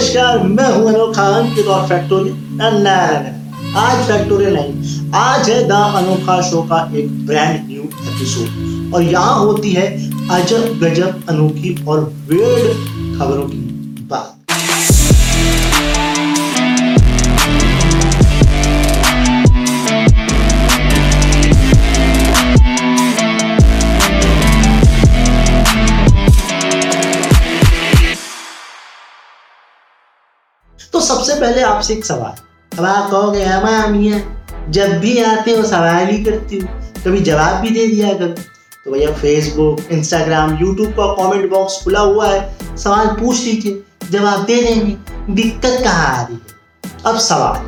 नमस्कार मैं हूँ अनोख खान और फैक्टोरियल आज फैक्टोरियल नहीं आज है द अनोखा शो का एक ब्रांड न्यू एपिसोड और यहाँ होती है अजब गजब अनोखी और वेड खबरों की सबसे पहले आपसे एक सवाल। अब आप कहोगे अमा मियाँ, जब भी आते हो, सवाल ही करती हूँ। कभी जवाब भी दे दिया कभी तो भैया फेसबुक इंस्टाग्राम यूट्यूब का कमेंट बॉक्स खुला हुआ है। सवाल पूछ लीजिए। जवाब दे देंगे। दिक्कत कहाँ आ रही है? अब सवाल।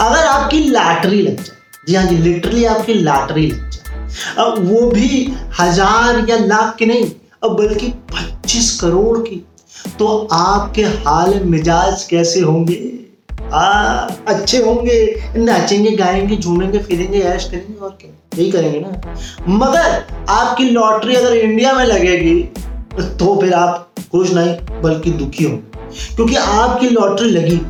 अगर आपकी लॉटरी लग जाए, जी हाँ जी लिटरली आपकी लॉटरी लग जाए, अब वो भी हज़ार या लाख की नहीं, अब बल्कि पच्चीस करोड़ की तो आपके हाल मिजाज कैसे होंगे? आ, अच्छे होंगे नाचेंगे गाएँगे झूमेंगे फिरेंगे ऐश करेंगे और क्या? यही करेंगे ना। मगर आपकी लॉटरी अगर इंडिया में लगेगी तो फिर आप खुश नहीं बल्कि दुखी होंगे। क्योंकि आपकी लॉटरी लगी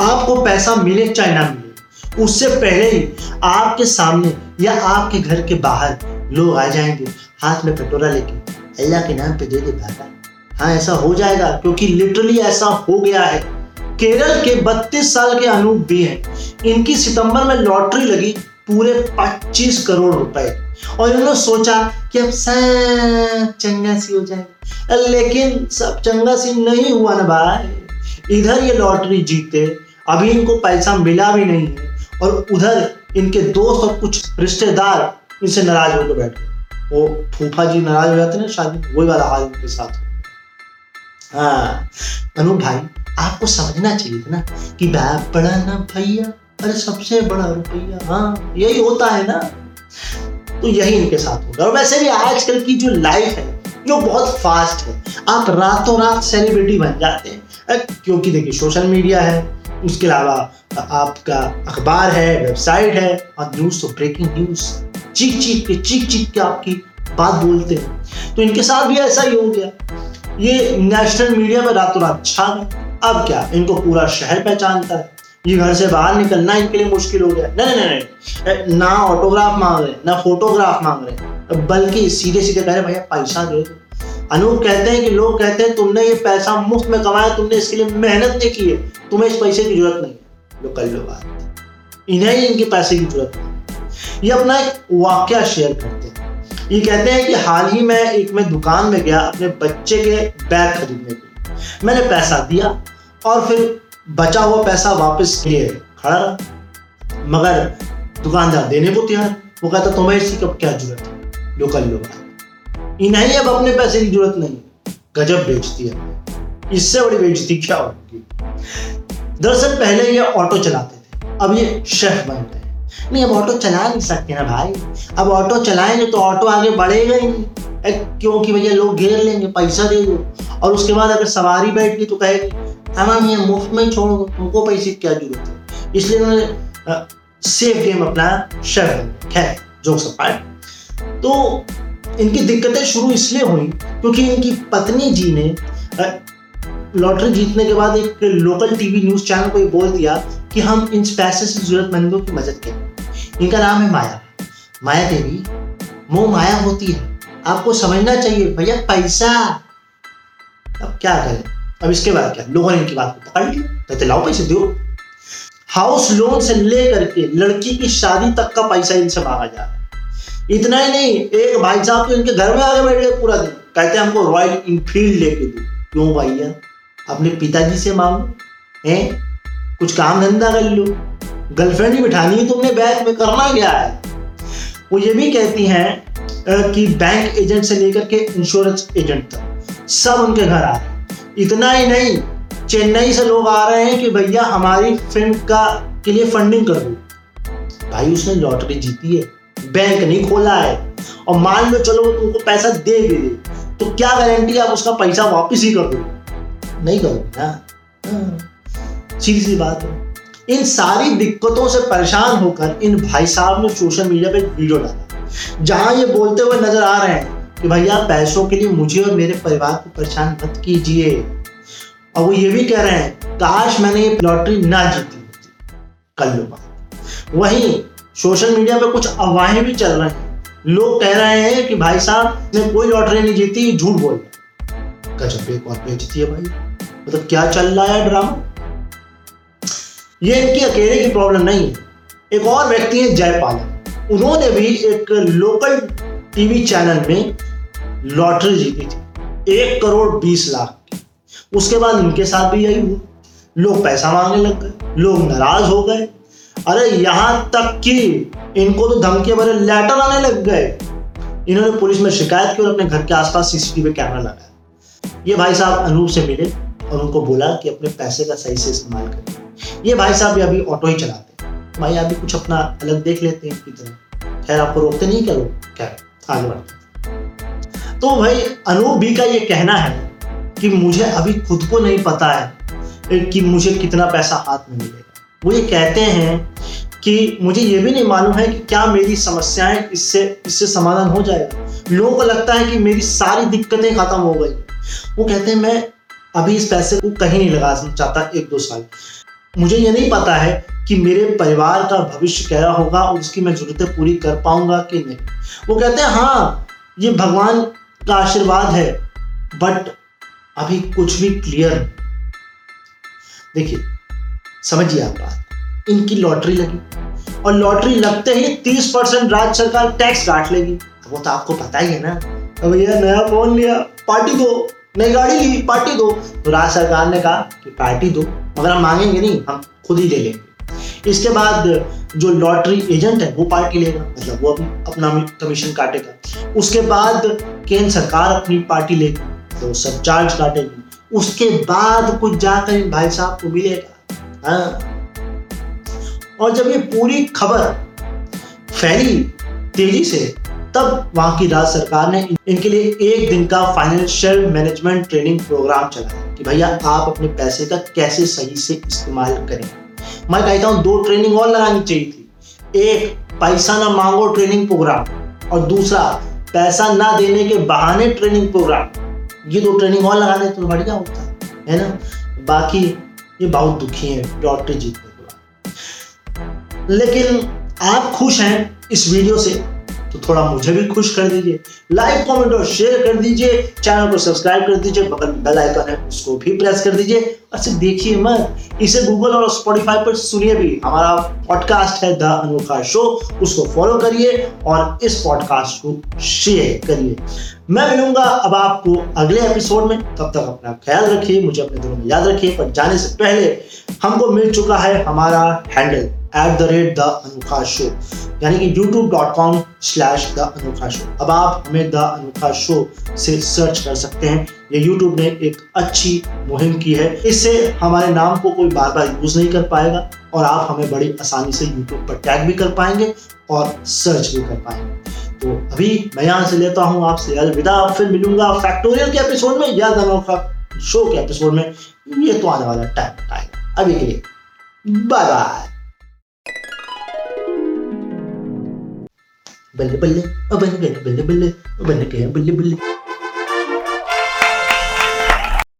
आपको पैसा मिले चाहे ना मिले। उससे पहले ही आपके सामने या आपके घर के बाहर लोग आ जाएँगे हाथ में कटोरा लेके अल्लाह के नाम पे दे दे भागा हाँ ऐसा हो जाएगा, क्योंकि लिटरली ऐसा हो गया है। केरल के 32 साल के अनूप भी हैं। इनकी सितंबर में लॉटरी लगी पूरे 25 करोड़ रुपए। और इन्होंने सोचा कि अब चंगा सी हो जाएगा। लेकिन सब चंगा सी नहीं हुआ ना भाई। इधर ये लॉटरी जीते, अभी इनको पैसा मिला भी नहीं है। और उधर इनके दोस्त और कुछ रिश्तेदार इनसे नाराज़ होकर बैठे वो फूफा जी नाराज़ हो जाते ना शादी वही वाला हाल इनके साथ। हाँ अनु भाई, आपको समझना चाहिए था ना कि बाप बड़ा ना भैया, अरे सबसे बड़ा रुपया। हाँ यही होता है ना। तो यही इनके साथ होगा और वैसे भी आजकल की जो लाइफ है, जो बहुत फास्ट है, आप रातों रात सेलिब्रिटी बन जाते हैं। क्योंकि देखिए सोशल मीडिया है, उसके अलावा आपका अखबार है वेबसाइट है, और न्यूज़ तो ब्रेकिंग न्यूज़ चीख चीख के चीख चीख के आपकी बात बोलते हैं। तो इनके साथ भी ऐसा ही हो गया। ये नेशनल मीडिया में रातों रात छा गए अब क्या? इनको पूरा शहर पहचानता है। ये घर से बाहर निकलना इनके लिए मुश्किल हो गया। नहीं नहीं नहीं ना ऑटोग्राफ मांग रहे, ना फोटोग्राफ मांग रहे। बल्कि सीधे सीधे कह रहे भैया, पैसा दे अनूप कहते हैं कि लोग कहते हैं, तुमने ये पैसा मुफ़्त में कमाया, तुमने इसके लिए मेहनत नहीं की है। तुम्हें इस पैसे की ज़रूरत नहीं लो कर लो बात। इन्हें इनके पैसे की ज़रूरत नहीं ये अपना एक वाक्य शेयर करते हैं। ये कहते हैं कि हाल ही में एक मैं दुकान में गया अपने बच्चे के बैग खरीदने के मैंने पैसा दिया और फिर बचा हुआ पैसा वापस लिए। खड़ा रहा। मगर दुकानदार देने को तैयार। वो कहता, तुम्हें इसकी कब क्या ज़रूरत है? लो कर लो इन्हें अब अपने पैसे की ज़रूरत नहीं गजब बेचती है। इससे बड़ी बेचती क्या होगी? दरअसल पहले ये ऑटो चलाते थे। अब ये शेफ बन गए नहीं, अब ऑटो चला नहीं सकते ना भाई। अब ऑटो चलाएँगे तो ऑटो आगे बढ़ेगा ही नहीं। क्योंकि भैया लोग घेर लेंगे, पैसा दे दो। और उसके बाद अगर सवारी बैठ गई तो कहेगी तमाम ये मुफ़्त में ही छोड़ तुमको पैसे क्या ज़रूरत है? इसलिए उन्होंने सेफ़ गेम अपना शहर खैर जो सब तो इनकी दिक्कतें शुरू इसलिए हुई क्योंकि इनकी पत्नी जी ने लॉटरी जीतने के बाद एक लोकल टीवी न्यूज़ चैनल को ये बोल दिया कि हम इन पैसे से जरूरतमंदों की मदद करें। इनका नाम है माया। माया देवी, मोह माया होती है। आपको समझना चाहिए, भैया पैसा। अब क्या करें? अब इसके बाद क्या? लोगों ने इनकी बात को पकड़ लिया। कहते लाओ पैसे, दो। हाउस लोन से लेकर के लड़की की शादी तक का पैसा इनसे मांगा जा रहा है। इतना ही नहीं, एक भाई साहब तो इनके घर में आगे बैठ गए पूरा दिन। कहते हैं, हमको रॉयल इनफील्ड लेके दो। क्यों भैया? अपने पिताजी से मांगो, हैं? कुछ काम धंधा कर लो। गर्लफ्रेंड ही बिठानी है तुमने बैंक में, करना क्या है? वो ये भी कहती हैं कि बैंक एजेंट से लेकर के इंश्योरेंस एजेंट तक, सब उनके घर आ रहे हैं। इतना ही नहीं, चेन्नई से लोग आ रहे हैं कि भैया हमारी फ़िल्म का, के लिए फंडिंग कर दो। भाई उसने लॉटरी जीती है बैंक नहीं खोला है। और मान लो, चलो, वो तुमको पैसा दे भी दे तो क्या गारंटी आप उसका पैसा वापस ही कर दो? नहीं करोगे ना? हाँ। सीधी सी बात है। इन सारी दिक्कतों से परेशान होकर इन भाई साहब ने सोशल मीडिया पे वीडियो डाला। जहाँ ये बोलते हुए नज़र आ रहे हैं कि भैया, पैसों के लिए मुझे और मेरे परिवार को परेशान मत कीजिए। और वो ये भी कह रहे हैं, काश मैंने ये लॉटरी ना जीती कर लो बात वहीं सोशल मीडिया पे कुछ अफवाहें भी चल रहे हैं। लोग कह रहे हैं कि भाई साहब ने कोई लॉटरी नहीं जीती, झूठ बोल गजब, एक और बेचती है भाई। मतलब क्या चल रहा है ड्रामा ये इनकी अकेले की प्रॉब्लम नहीं है। एक और व्यक्ति है जयपाल। उन्होंने भी एक लोकल टीवी चैनल में लॉटरी जीती थी। एक करोड़ बीस लाख उसके बाद उनके साथ भी यही हुआ। लोग पैसा मांगने लग गए। लोग नाराज़ हो गए। अरे यहाँ तक कि इनको तो धमकी भरे लेटर आने लग गए। इन्होंने पुलिस में शिकायत की और अपने घर के आसपास सीसीटीवी कैमरा लगाया। ये भाई साहब अनूप से मिले। और उनको बोला कि अपने पैसे का सही से इस्तेमाल करें। ये भाई साहब अभी ऑटो ही चलाते हैं। भाई, अभी कुछ अपना अलग देख लेते हैं की तरह खैर, आपको रोकते नहीं क्या लोग? क्या आगे बढ़ते तो भाई, अनूप भी का ये कहना है कि मुझे अभी खुद को नहीं पता है कि मुझे कितना पैसा हाथ में मिलेगा। वो ये कहते हैं कि मुझे ये भी नहीं मालूम है कि क्या मेरी समस्याएँ इससे इससे समाधान हो जाएगा। लोगों को लगता है कि मेरी सारी दिक्कतें खत्म हो गई। वो कहते हैं, मैं अभी इस पैसे को कहीं नहीं लगा चाहता एक दो साल। मुझे ये नहीं पता है कि मेरे परिवार का भविष्य क्या होगा और उसकी मैं जरूरतें पूरी कर पाऊँगा कि नहीं। वो कहते हैं हाँ ये भगवान का आशीर्वाद है बट अभी कुछ भी क्लियर देखिए, समझिए आप बात। इनकी लॉटरी लगी और लॉटरी लगते ही तीस परसेंट राज्य सरकार टैक्स काट लेगी। वो तो आपको पता ही है ना। भैया नया फ़ोन लिया पार्टी दो नई गाड़ी ली, पार्टी दो। तो राज्य सरकार ने कहा कि पार्टी दो, मगर हम मांगेंगे नहीं, हम खुद ही ले लेंगे। इसके बाद जो लॉटरी एजेंट है, वो पार्टी लेगा मतलब वो अपना कमीशन काटेगा। उसके बाद केंद्र सरकार अपनी पार्टी लेगी तो सब चार्ज काटेगी। उसके बाद कुछ जाकर भाई साहब को मिलेगा। हाँ। और जब ये पूरी खबर फैली तेज़ी से तब वहाँ की राज्य सरकार ने इनके लिए एक दिन का फाइनेंशियल मैनेजमेंट ट्रेनिंग प्रोग्राम चलाया कि भैया आप अपने पैसे का कैसे सही से इस्तेमाल करें। मैं कहता हूँ, दो ट्रेनिंग और लगानी चाहिए थी। एक, पैसा ना मांगो ट्रेनिंग प्रोग्राम और दूसरा, पैसा ना देने के बहाने ट्रेनिंग प्रोग्राम ये दो ट्रेनिंग और लगाने तो बढ़िया होता, है ना? बाकी ये बहुत दुखी हैं लॉटरी जीतने लेकिन आप खुश हैं इस वीडियो से? तो थोड़ा मुझे भी खुश कर दीजिए लाइक कमेंट और शेयर कर दीजिए चैनल को सब्सक्राइब कर दीजिए, बगल बेल आइकन है, उसको भी प्रेस कर दीजिए। और सिर्फ़ देखिए मत, इसे गूगल और स्पॉटिफाई पर सुनिए भी। हमारा पॉडकास्ट है द अनोखा शो उसको फॉलो करिए और इस पॉडकास्ट को शेयर करिए। मैं मिलूँगा अब आपको अगले एपिसोड में। तब तक अपना ख्याल रखिए, मुझे अपने दिलों में याद रखिए, पर जाने से पहले हमको मिल चुका है हमारा handle at the rate the Anokha show यानी कि YouTube dot com slash the Anokha show अब आप हमें द अनोखा शो से सर्च कर सकते हैं। ये यूट्यूब ने एक अच्छी मुहिम की है। इससे हमारे नाम को कोई बार बार यूज़ नहीं कर पाएगा और आप हमें बड़ी आसानी से यूट्यूब पर टैग भी कर पाएँगे और सर्च भी कर पाएँगे। तो अभी मैं यहाँ से लेता हूँ आपसे अलविदा। फिर मिलूँगा फैक्टोरियल के एपिसोड में या अनोखा शो के एपिसोड में। ये तो आने वाला टाइम आएगा अभी के लिए bye bye बल्ले बल्ले बल्ले बल्ले बल्ले बल्ले बल्ले बल्ले